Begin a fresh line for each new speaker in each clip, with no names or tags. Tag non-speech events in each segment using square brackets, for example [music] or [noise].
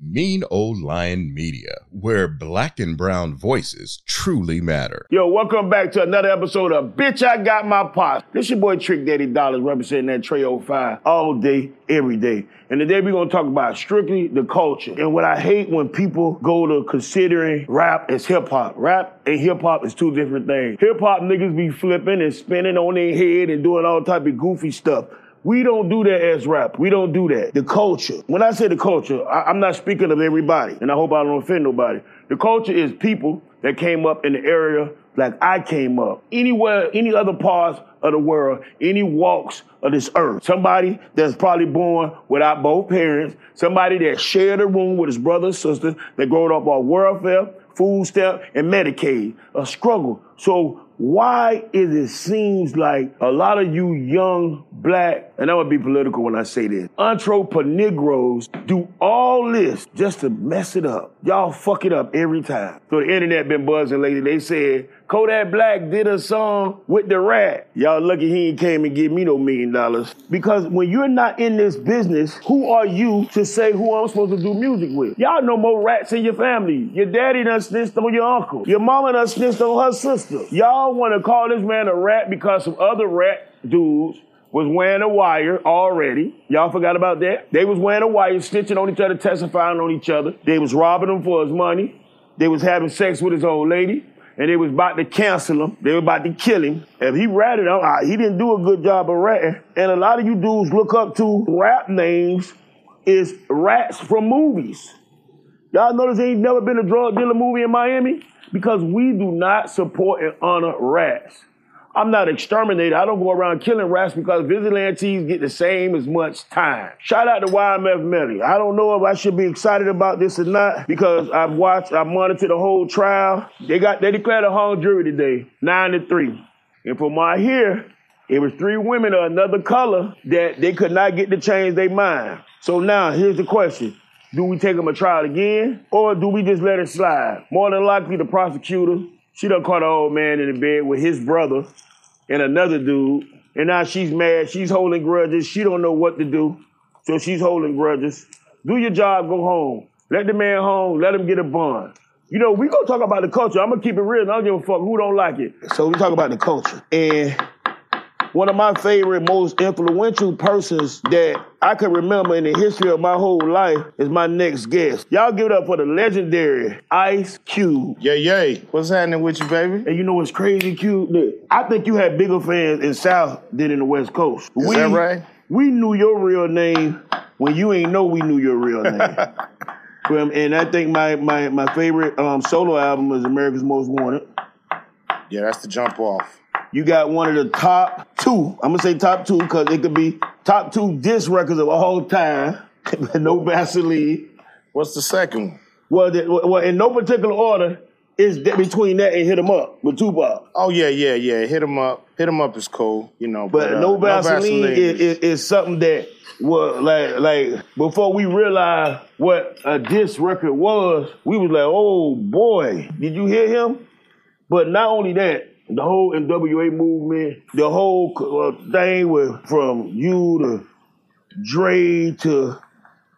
Mean Old Lion Media, where black and brown voices truly matter.
Yo, welcome back to another episode of Bitch I Got My Pops. This your boy Trick Daddy Dollars representing that Trey 05 all day, every day. And today we're gonna talk about strictly the culture. And what I hate when people go to considering rap as hip hop. Rap and hip hop is two different things. Hip hop niggas be flipping and spinning on their head and doing all type of goofy stuff. We don't do that as rap. We don't do that. The culture. When I say the culture, I, am not speaking of everybody, and I hope I don't offend nobody. The culture is people that came up in the area like I came up. Anywhere, any other parts of the world, any walks of this earth. Somebody that's probably born without both parents, somebody that shared a room with his brother and sister, that grew up on welfare, food stamp, and Medicaid. A struggle. So why is it seems like a lot of you young black, and I'm gonna be political when I say this, entrepreneurs do all this just to mess it up. Y'all fuck it up every time. So the internet been buzzing lately. They said Kodak Black did a song with the rat. Y'all lucky he ain't came and give me no million dollars. Because when you're not in this business, who are you to say who I'm supposed to do music with? Y'all know more rats in your family. Your daddy done snitched on your uncle. Your mama done snitched on her sister. Y'all want to call this man a rat because some other rat dudes was wearing a wire already. Y'all forgot about that? They was wearing a wire, snitching on each other, testifying on each other. They was robbing him for his money. They was having sex with his old lady and they was about to cancel him. They were about to kill him. If he ratted, uh, he didn't do a good job of ratting. And a lot of you dudes look up to rap names is rats from movies. Y'all notice there ain't never been a drug dealer movie in Miami? Because we do not support and honor rats. I'm not exterminator. I don't go around killing rats because vigilantes get the same as much time. Shout out to YNW Melly. I don't know if I should be excited about this or not because I've watched, I monitored the whole trial. They got, they declared a hung jury today, nine to three. And from my here, it was three women of another color that they could not get to change their mind. So now here's the question. Do we take him a trial again or do we just let it slide? More than likely the prosecutor she done caught an old man in the bed with his brother and another dude. And now she's mad. She's holding grudges. She don't know what to do. So she's holding grudges. Do your job, go home. Let the man home. Let him get a bond. You know, we gonna talk about the culture. I'm gonna keep it real. I don't give a fuck who don't like it. So we talk about the culture. And one of my favorite, most influential persons that I can remember in the history of my whole life is my next guest. Y'all give it up for the legendary Ice Cube.
Yeah, yay. What's happening with you, baby?
And you know what's crazy, Cube? Look, I think you had bigger fans in South than in the West Coast.
Is we, that right?
We knew your real name when you ain't know we knew your real name. [laughs] and I think my my my favorite um, solo album is America's Most Wanted.
Yeah, that's the jump off.
You got one of the top two. I'm gonna say top two because it could be top two disc records of all time. [laughs] no Vaseline.
What's the second one?
Well, the, well, in no particular order, is between that and Hit 'Em Up with Tupac.
Oh yeah, yeah, yeah. Hit 'Em Up, Hit 'Em Up is cool, you know.
But, but uh, no Vaseline, no Vaseline is, is, is, something that was like like before we realized what a disc record was, we was like, oh boy, did you hear him? But not only that, the whole NWA movement, the whole uh, thing with from you to Dre to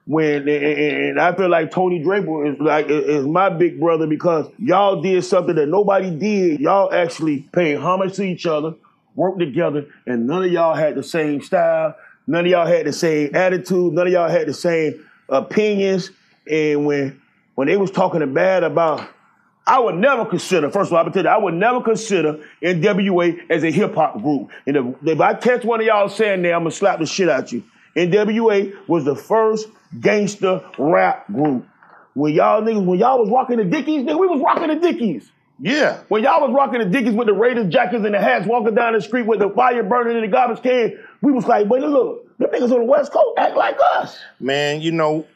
when and I feel like Tony Draper is like is my big brother because y'all did something that nobody did. Y'all actually paid homage to each other, worked together, and none of y'all had the same style. None of y'all had the same attitude. None of y'all had the same opinions. And when when they was talking bad about I would never consider, first of all, I'm tell you, I would never consider NWA as a hip hop group. And if, if, I catch one of y'all saying that, I'm gonna slap the shit out you. NWA was the first gangster rap group. When y'all niggas, when y'all was rocking the Dickies, nigga, we was rocking the Dickies.
Yeah.
When y'all was rocking the Dickies with the Raiders jackets and the hats, walking down the street with the fire burning in the garbage can, we was like, but look, the niggas on the West Coast act like us.
Man, you know,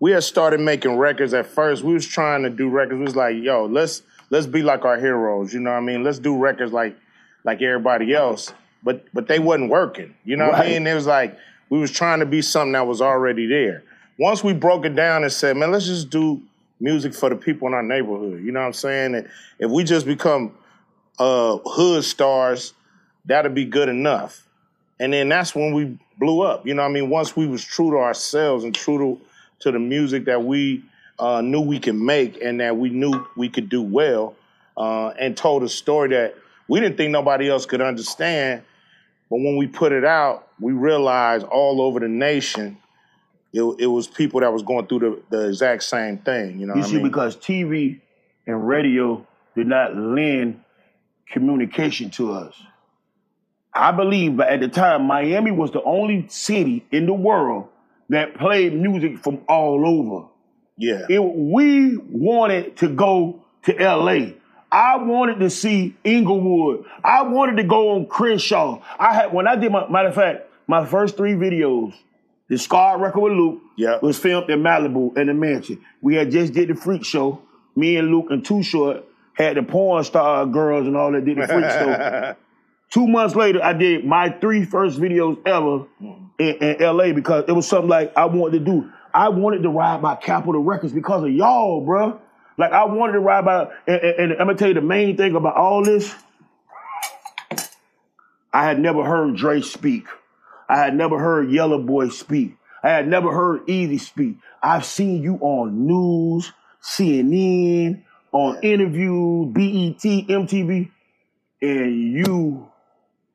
we had started making records at first. We was trying to do records. We was like, yo, let's let's be like our heroes. You know what I mean? Let's do records like like everybody else. But but they wasn't working. You know what I mean? It was like we was trying to be something that was already there. Once we broke it down and said, man, let's just do music for the people in our neighborhood. You know what I'm saying? And if we just become uh, hood stars, that'll be good enough. And then that's when we blew up. You know what I mean? Once we was true to ourselves and true to, to the music that we uh, knew we could make and that we knew we could do well, uh, and told a story that we didn't think nobody else could understand. But when we put it out, we realized all over the nation, it, it was people that was going through the, the exact same thing. You know
You see,
I mean?
because TV and radio did not lend communication to us. I believe but at the time Miami was the only city in the world that played music from all over.
yeah.
It, we wanted to go to LA. I wanted to see Inglewood. I wanted to go on Crenshaw. I had when I did my matter of fact, my first three videos, the Scar record with Luke
Yeah.
was filmed in Malibu in the mansion. We had just did the freak show. Me and Luke and Too Short had the porn star girls and all that did the freak show. [laughs] Two months later, I did my three first videos ever in, in LA because it was something like I wanted to do. I wanted to ride by Capitol Records because of y'all, bruh. Like I wanted to ride by, and, and- and I'm gonna tell you the main thing about all this. I had never heard Dre speak. I had never heard Yellow Boy speak. I had never heard Eazy speak. I've seen you on news, CNN, on interview, BET, MTV, and you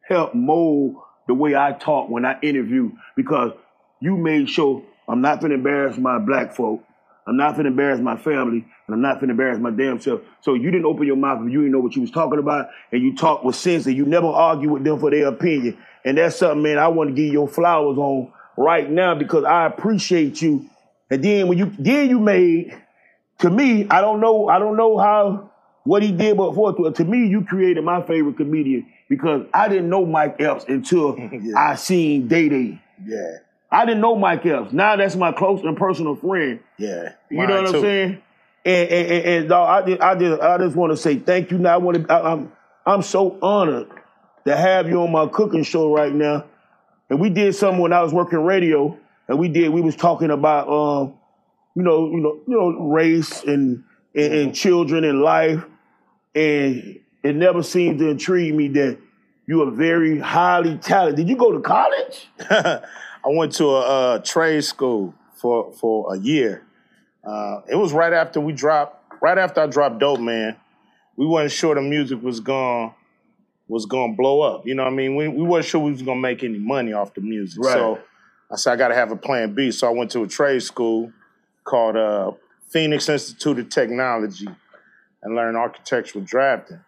helped mold the way I talk when I interview because you made sure I'm not gonna embarrass my black folk. I'm not gonna embarrass my family, and I'm not gonna embarrass my damn self. So you didn't open your mouth if you didn't know what you was talking about, and you talked with sense, and you never argue with them for their opinion. And that's something, man, I want to give your flowers on right now because I appreciate you. And then when you then you made to me, I don't know, I don't know how what he did before. To, to me, you created my favorite comedian because I didn't know Mike Epps until [laughs]
Yeah.
I seen Day Day.
yeah.
I didn't know Mike Epps. Now that's my close and personal friend.
Yeah.
You
Mine
know what
too.
I'm saying? And and, and, and I just I just I just want to say thank you. Now I want to. I, I'm I'm so honored to have you on my cooking show right now. And we did something when I was working radio, and we did we was talking about um, you know, you know, you know, race and and, and children and life, and it never seemed to intrigue me that you are very highly talented. Did you go to college? [laughs]
I went to a, uh trade school for for a year. Uh, it was right after we dropped, right after I dropped Dope Man. We weren't sure the music was going was gonna blow up. You know what I mean? We we wasn't sure we was gonna make any money off the music.
Right.
So I said I got to have a plan B. So I went to a trade school called uh, Phoenix Institute of Technology and learn architectural drafting.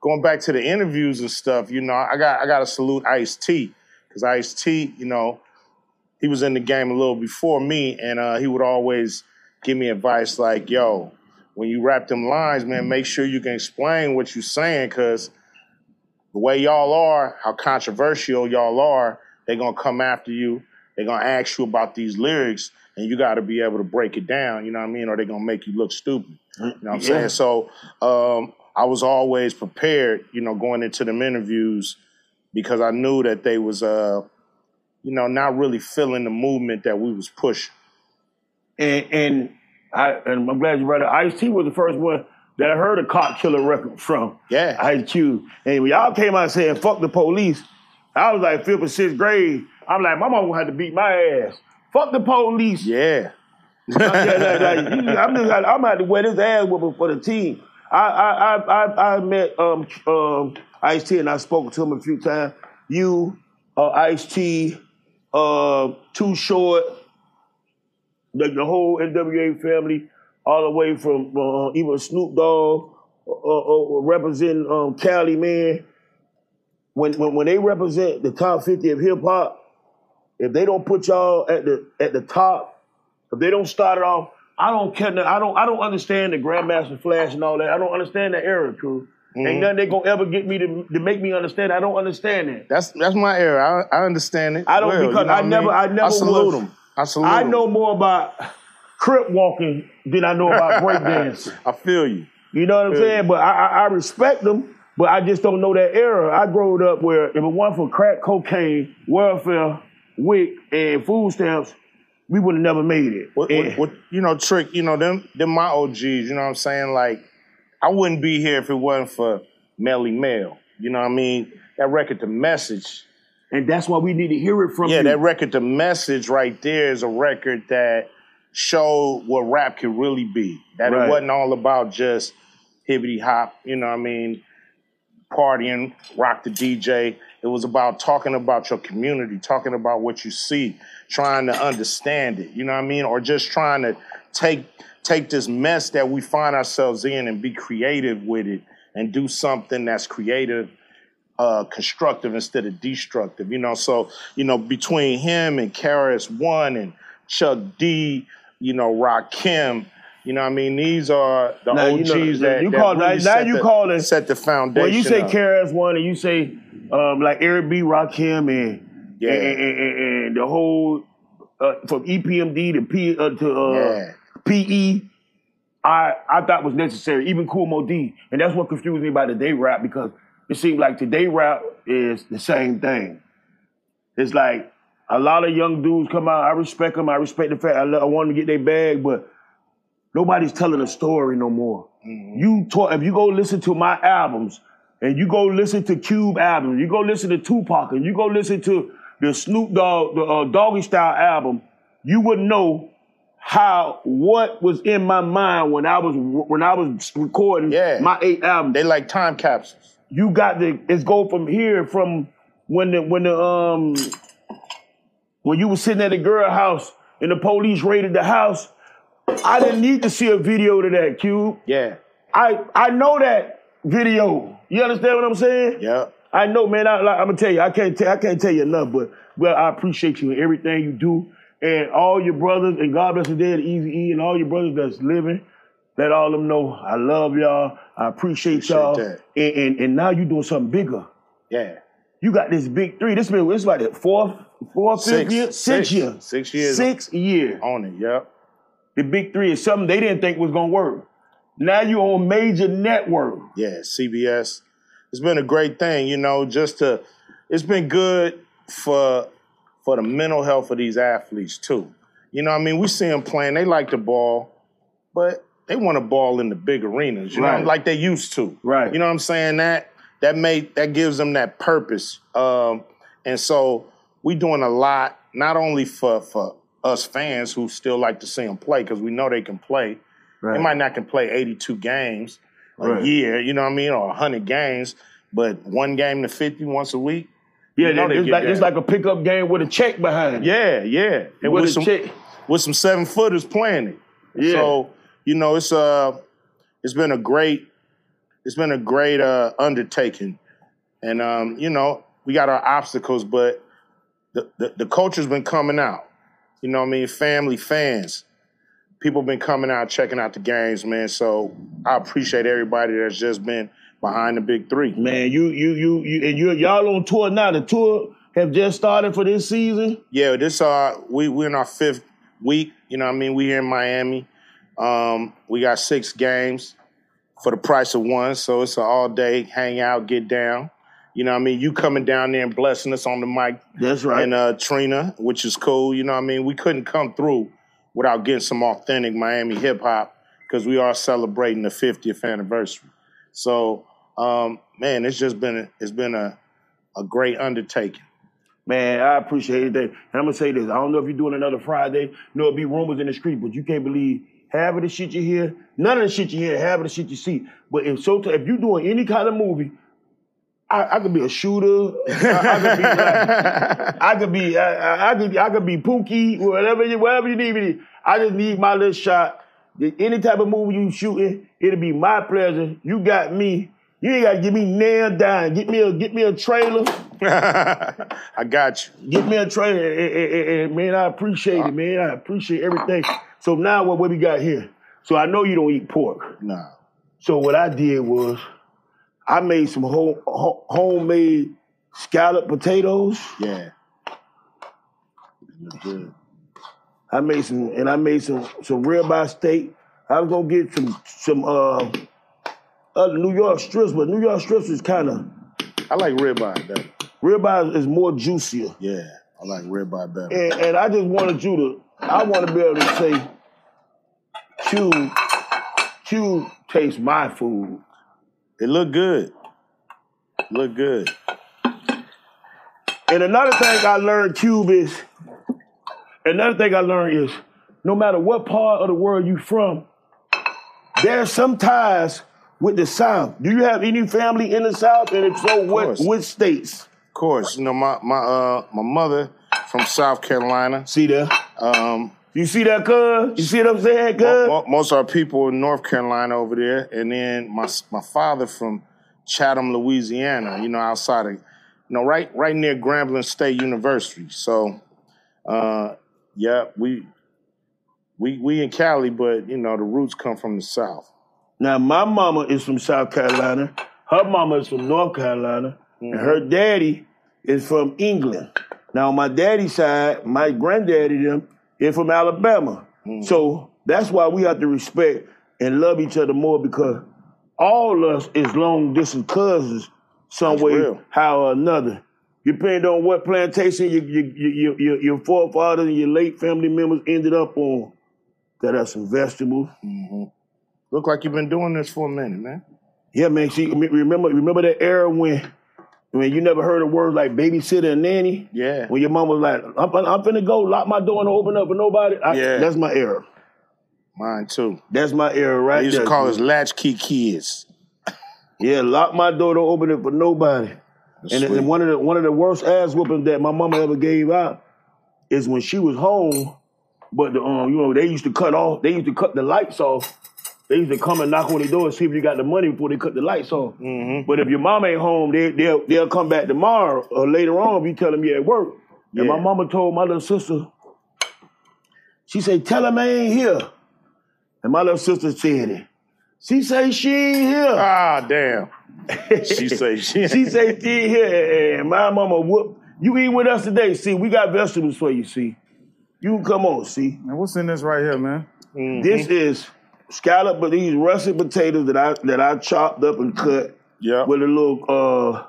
Going back to the interviews and stuff, you know, I got I got to salute Ice T because Ice T, you know, he was in the game a little before me, and uh, he would always give me advice like, "Yo, when you rap them lines, man, make sure you can explain what you're saying, because the way y'all are, how controversial y'all are, they're gonna come after you. They're gonna ask you about these lyrics, and you got to be able to break it down. You know what I mean? Or they're gonna make you look stupid. You know what I'm
Yeah.
saying? So um, I was always prepared, you know, going into them interviews because I knew that they was, uh, you know, not really feeling the movement that we was pushing.
and and I and I'm glad you brought it. Ice T was the first one that I heard a cop killer record from.
Yeah.
Ice Cube. And when y'all came out saying "fuck the police," I was like fifth or sixth grade. I'm like, my mom gonna have to beat my ass. Fuck the police.
Yeah. [laughs]
Yeah, like, like, you- I'm just I'm gonna wear this ass whooping for the team. I I I I, I met um um Ice T and I spoke to him a few times. You, uh, Ice T, uh, Too Short, like the whole NWA family, all the way from uh, even Snoop Dogg, uh, uh, uh, representing um, Cali man. When, when when they represent the top fifty of hip hop, if they don't put y'all at the at the top, if they don't start it off, I don't care. I don't I don't understand the Grandmaster Flash and all that. I don't understand that era, crew. Ain't mm-hmm. nothing they gonna ever get me to, to make me understand. I don't understand that.
That's that's my era. I, I understand it.
I don't
well,
because
you know
I never? I never
I salute them. I salute
I know more about crip walking than I know about [laughs] breakdancing.
I feel you.
You know what I'm saying? But I, I, I respect them, but I just don't know that era. I grew up where if it wasn't for crack cocaine, welfare, WIC, and food stamps, we would have never made it.
What, what, what, you know, Trick, you know, them, them my OGs, you know what I'm saying? Like, I wouldn't be here if it wasn't for Melle Mel. You know what I mean? That record, The Message.
and that's why we need to hear it from
Yeah,
you.
that record, The Message right there is a record that showed what rap could really be. That
Right.
it wasn't all about just hibbity hop, you know what I mean? Partying, rock the DJ. It was about talking about your community, talking about what you see, trying to understand it, you know what I mean? Or just trying to take take this mess that we find ourselves in and be creative with it and do something that's creative uh, constructive instead of destructive. You know, so you know between him and KRS One and Chuck D, you know Rakim, you know, what I mean these are the
Now,
OGs
you know,
that
you
that
call-
really
now
set
you
the,
calling-
set the foundation.
When you say. KRS One and you say um, like Eric B. Rakim and
Yeah.
and, and, and, the whole uh, from EPMD to P uh, to uh,
Yeah.
PE, I I thought was necessary. Even Kool Moe Dee, and that's what confused me about the day rap because it seemed like today rap is the same thing. It's like a lot of young dudes come out. I respect them. I respect the fact I, lo- I want them to get their bag, but nobody's telling a story no more. You talk if you go listen to my albums and you go listen to Cube albums, you go listen to Tupac and you go listen to the Snoop Dogg, the uh, Doggy Style album, you would know how what was in my mind when I was when I was recording
Yeah.
my eight albums.
they like time capsules.
You got to it's go from here from when the when the um when you was sitting at the girl house and the police raided the house. I didn't need to see a video to that, Cube.
Yeah,
I I know that video. You understand what I'm saying?
yeah.
I know, man. I, like, I'm gonna tell you, I can't tell, I can't tell you enough, but well, I appreciate you and everything you do, and all your brothers, and God bless the dead, Eazy E, and all your brothers that's living. Let all of them know I love y'all. I appreciate,
Appreciate
y'all, and, and and now you doing something bigger.
Yeah.
You got this big three. This been this like the fourth, fourth, fifth
Six.
year,
Six.
six year,
Six years.
six year.
On it, yep.
The big three is something they didn't think was gonna work. Now you're on major network.
Yeah, CBS. It's been a great thing, you know, just to it's been good for for the mental health of these athletes too. You know, what I mean, we see them playing, they like the ball, but they want to ball in the big arenas, you
Right.
know, like they used to.
Right.
You know what I'm saying? That that made that gives them that purpose. Um, and so we doing a lot, not only for for us fans who still like to see them play, because we know they can play.
Right.
They might not can play 82 games a
Right.
year, you know what I mean, or 100 games, but one game to 50 once a week.
Yeah,
You know
it's like it's like a pickup game with a check behind. it.
Yeah, yeah. And
With
with some
check.
with some seven footers playing it.
Yeah.
So, you know, it's uh it's been a great it's been a great uh undertaking. And um, you know, we got our obstacles, but the, the, the culture's been coming out. You know what I mean? Family, fans. People been coming out, checking out the games, man. So I appreciate everybody that's just been behind the big three.
Man, you you you you and you y'all on tour now. The tour have just started for this season.
Yeah, this uh we we're in our fifth week. You know what I mean? We here in Miami. Um, we got six games for the price of one, so it's an all day hang out, get down. You know what I mean? You coming down there and blessing us on the mic
That's right.
and uh Trina, which is cool. You know what I mean? We couldn't come through without getting some authentic Miami hip hop because we are celebrating the 50th anniversary. So um, man, it's just been a, it's been a a great undertaking.
Man, I appreciate that. And I'm gonna say this. I don't know if you're doing another Friday. You know, it be rumors in the street, but you can't believe half of the shit you hear. None of the shit you hear, half of the shit you see. But if so, if you're doing any kind of movie, I, I could be a shooter. I, I could be uh, like, [laughs] I could be, I, I- could, I could be Pookie, whatever you, whatever you need me. to. I just need my little shot. Any type of movie you shooting, it'll be my pleasure. You got me. You ain't got to give me nailed down. Get me a, get me a trailer. [laughs]
I got you.
Get me a trailer, and, and- and- man. I appreciate it, man. I appreciate everything. So now, what what we got here? So I know you don't eat pork.
Nah.
So what I did was, I made some home, ho- homemade scallop potatoes.
Yeah. Good.
I made some, and I made some some ribeye steak. I was gonna get some some uh, uh New York strips, but New York strips is kind of
I like ribeye better.
ribeye is more juicier.
Yeah, I like ribeye better.
And, and I just wanted you to, I want to be able to say, Q, Q tastes my food.
It look good. Look good.
And another thing I learned, Cube, is another thing I learned is no matter what part of the world you from, there's some ties with the South. Do you have any family in the South? And if so, what which states?
Of course, you know my my uh my mother from South Carolina.
See there?
Um,
You see that, cuz? You see what I'm saying, cuz?
mo- mo- most of our people in North Carolina over there, and then my my father from Chatham, Louisiana. You know, outside of, you know, right right near Grambling State University. So, uh, yeah, we we we in Cali, but you know the roots come from the South.
Now, my mama is from South Carolina. Her mama is from North Carolina. And her daddy is from England. Now, on my daddy's side, my granddaddy them is from Alabama. Mm-hmm. So that's why we have to respect and love each other more because all us is long distance cousins some
That's
way,
real.
how or another. Depending on what plantation you, you, you, you, your, your forefathers and your late family members ended up on. That are some vegetables. Mm-hmm.
Look like you've been doing this for a minute, man.
Yeah, man. See, remember, remember that era when, when you never heard a word like babysitter and nanny.
Yeah.
When your mom was like, "I'm, I'm finna go, lock my door and open up for nobody." I,
Yeah.
That's my era.
Mine too.
That's my era, right
They used to call us latchkey kids.
Yeah, lock my door, don't open it for nobody.
That's
And, and one of the one of the worst ass whoopings that my mama ever gave out is when she was home, but the um, you know, they used to cut off, they used to cut the lights off. They used to come and knock on the door and see if you got the money before they cut the lights off.
Mm-hmm.
But if your mom ain't home, they, they'll they'll come back tomorrow or later on if you tell them you're at work. And my mama told my little sister, she said, tell him I ain't here. And my little sister said it. She say she ain't here.
Ah, damn. [laughs] She say she.
She say she ain't here. And my mama whoop. You eat with us today. See, we got vegetables for you, see. You come on, see.
Man, what's in this right here, man?
This is scallop, but these russet potatoes that I that I chopped up and cut
Yeah.
with a little uh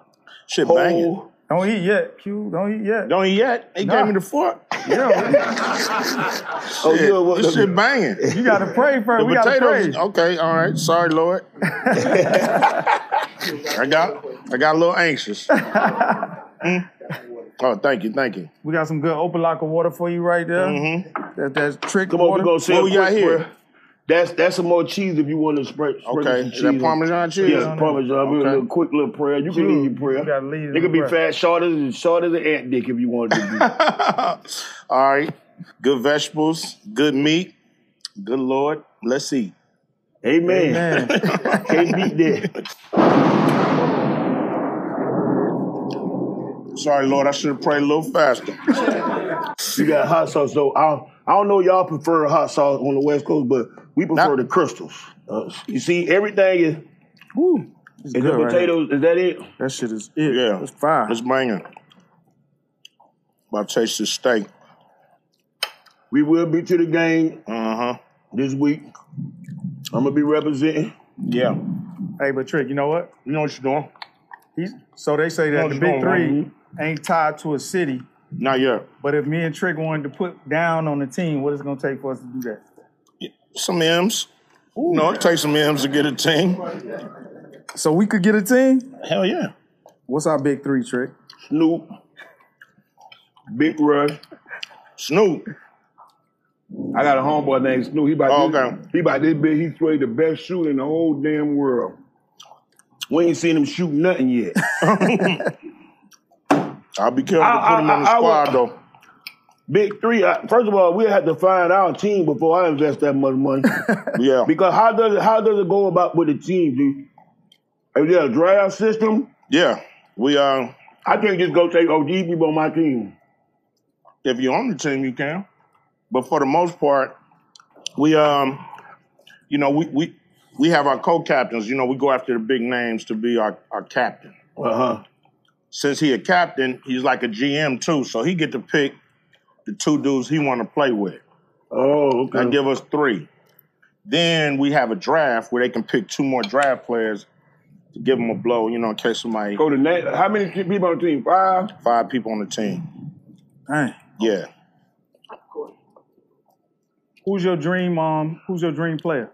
Shit banging.
hole.
Don't eat yet, Q. Don't eat yet.
Don't eat yet. He
Nah.
gave me the fork. [laughs]
Yeah,
Oh,
Shit,
yeah, what-
this shit banging.
you gotta pray first.
The
we
potatoes.
pray.
Okay, all right. Sorry, Lord. [laughs] I got I got a little anxious. Mm. [laughs] Oh, thank you, thank you.
We got some good open lock of water for you right there. That, that's trick
Come on,
water.
we gonna say
What we got
quick
here?
Prayer. That's that's some more cheese if you want to spread. sprinkle
Okay,
some
is
cheese
that Parmesan cheese?
Yeah, Parmesan. We
Okay.
a little quick little prayer. You can
Sure,
leave your prayer.
you gotta lead in
It could be
prayer.
fast, short as short as an ant dick if you want to be. [laughs]
All right. Good vegetables, good meat. Good Lord. Let's eat.
Amen.
Man, [laughs]
Can't beat that.
Sorry, Lord. I should have prayed a little faster.
You got hot sauce though. I don't, I don't know y'all prefer hot sauce on the West Coast, but we prefer the crystals. Uh, you see, everything is.
woo,
Is the
right
potatoes? Is that it?
That shit is it.
Yeah.
it's fine.
It's banging. About to taste this steak.
We will be to the game
Uh huh.
this week. I'm gonna be representing.
Yeah.
Hey, but Trick, you know what?
You know what you're doing?
He's, so they say that
No,
the big three ain't tied to a city.
Not yet.
But if me and Trick wanted to put down on the team, what is it gonna take for us to do that?
Some M's. You know, it takes some M's to get a team.
So we could get a team.
Hell yeah.
What's our big three, Trick?
Snoop, Big Rush.
Snoop.
I got a homeboy named Snoop. He about
Oh,
this,
okay.
he about this big. He straight the best shooter in the whole damn world. We ain't seen him shoot nothing yet. [laughs] [laughs]
I'll be careful
I-
to put him
I-
on the
I- I
squad,
would-
though.
Big three. I, first of all, we had to find our team before I invest that much money. [laughs]
Yeah.
because how does it how does it go about with the team, dude? Is there a draft system?
Yeah. We uh
I can't just go take OG people on my team.
if you're on the team you can. But for the most part, we um you know, we we we have our co-captains, you know, we go after the big names to be our, our captain.
Uh huh.
Since he a captain, he's like a GM too, so he get to pick the two dudes he want to play with.
Oh, okay.
That give us three. Then we have a draft where they can pick two more draft players to give them a blow, you know, in case somebody
Go to net. How many people on the team? Five.
five people on the team.
Dang.
Yeah.
Who's your dream? Um, who's your dream player?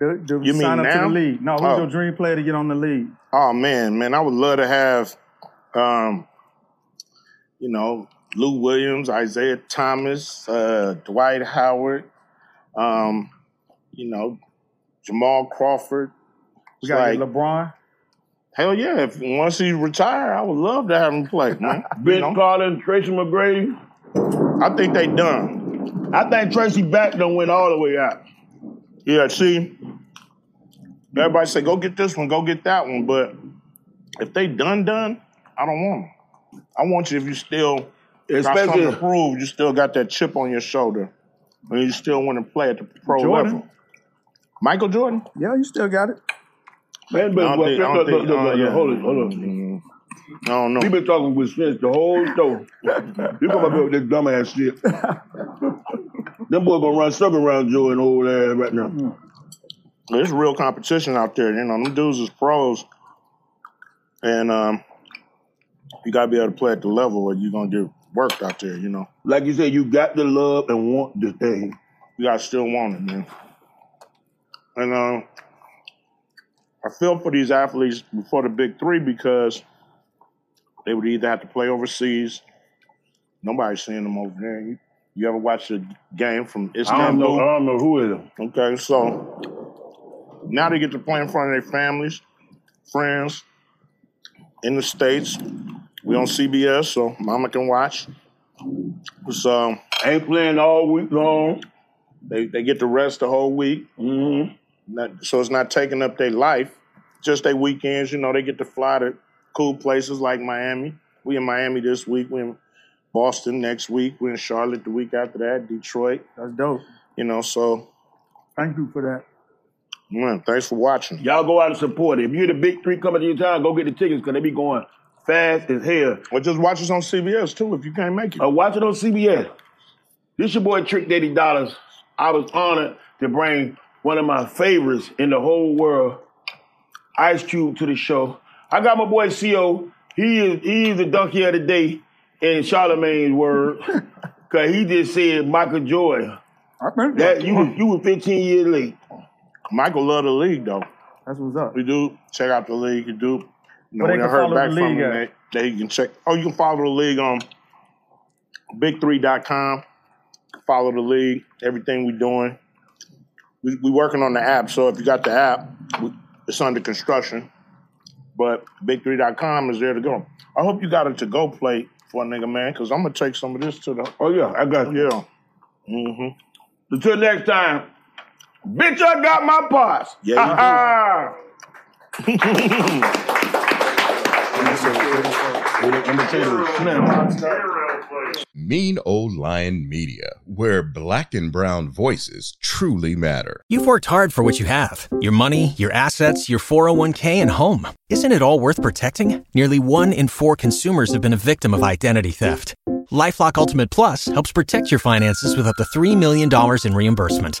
To, to
You mean
sign up to
now?
the league. No, who's
Oh.
your dream player to get on the league?
Oh man, man, I would love to have, um, you know, Lou Williams, Isaiah Thomas, uh, Dwight Howard, um, you know, Jamal Crawford.
We got
like,
LeBron.
hell yeah! If once he retire, I would love to have him play, man. [laughs] You
Ben
know?
Collins, Tracy McGrady.
I think they done.
I think Tracy back done went all the way out.
Yeah, see, everybody say go get this one, go get that one, but if they done done, I don't want them. I want you if you still got something
Especially
to prove, you still got that chip on your shoulder, and you still want to play at the pro
Jordan?
level. Michael Jordan?
Yeah, you still got it.
man, but,
don't
but,
think- I don't
look, look,
think-
look, look,
yeah.
hold it, hold on.
Mm, I don't know.
We been talking with Spence the whole show. you come up here with this dumbass shit. [laughs] Them boys gonna run circle around Joe and old ass right now.
There's real competition out there. You know, them dudes is pros, and um, you gotta be able to play at the level where you're gonna get worked out there. You know,
Like you said, you got to love and want the thing.
you gotta still want it, man. And um, I feel for these athletes before the big three because they would either have to play overseas. Nobody's seeing them over there. You, you ever watch a game from
I don't
Istanbul?
know. I don't know who it is.
Okay, so now they get to play in front of their families, friends in the States. We on CBS, so mama can watch. So
Ain't playing all week long.
they, they get to rest the whole week.
Mm-hmm.
Not, so it's not taking up their life, just their weekends. You know, they get to fly to cool places like Miami. We in Miami this week. We in Boston next week. We're in Charlotte the week after that. Detroit.
That's dope.
You know, so
Thank you for that.
man, thanks for watching.
Y'all go out and support it. If you're the big three coming to your town, go get the tickets because they be going fast as hell.
Or just watch us on CBS too if you can't make it.
Uh, watch it on CBS. This your boy Trick Daddy Dollars. I was honored to bring one of my favorites in the whole world, Ice Cube, to the show. I got my boy Co. He is he is the donkey of the day in Charlemagne's word, [laughs] cause he just said Michael Joy.
I think
That you was you was 15 years late.
Michael love the league though.
that's what's up.
We do check out the league. You do. You know,
Where
we
they
heard back
the
from him.
at?
Uh, that, that you can check. Oh, you can follow the league on big3.com. Follow the league. Everything we're doing. We, we working on the app. So if you got the app, we, it's under construction. But big3.com is there to go. I hope you got a to go plate for a nigga, man, because I'm gonna take some of this to the.
Oh yeah, I got you.
Yeah. Mm-hmm.
Until next time, bitch, I got my parts.
Yeah, you do. [laughs]
Ah,
Mean Old Lion Media, where black and brown voices truly matter.
You've worked hard for what you have your money, your assets, your 401k, and home. Isn't it all worth protecting? Nearly one in four consumers have been a victim of identity theft. Lifelock Ultimate Plus helps protect your finances with up to $3 million in reimbursement.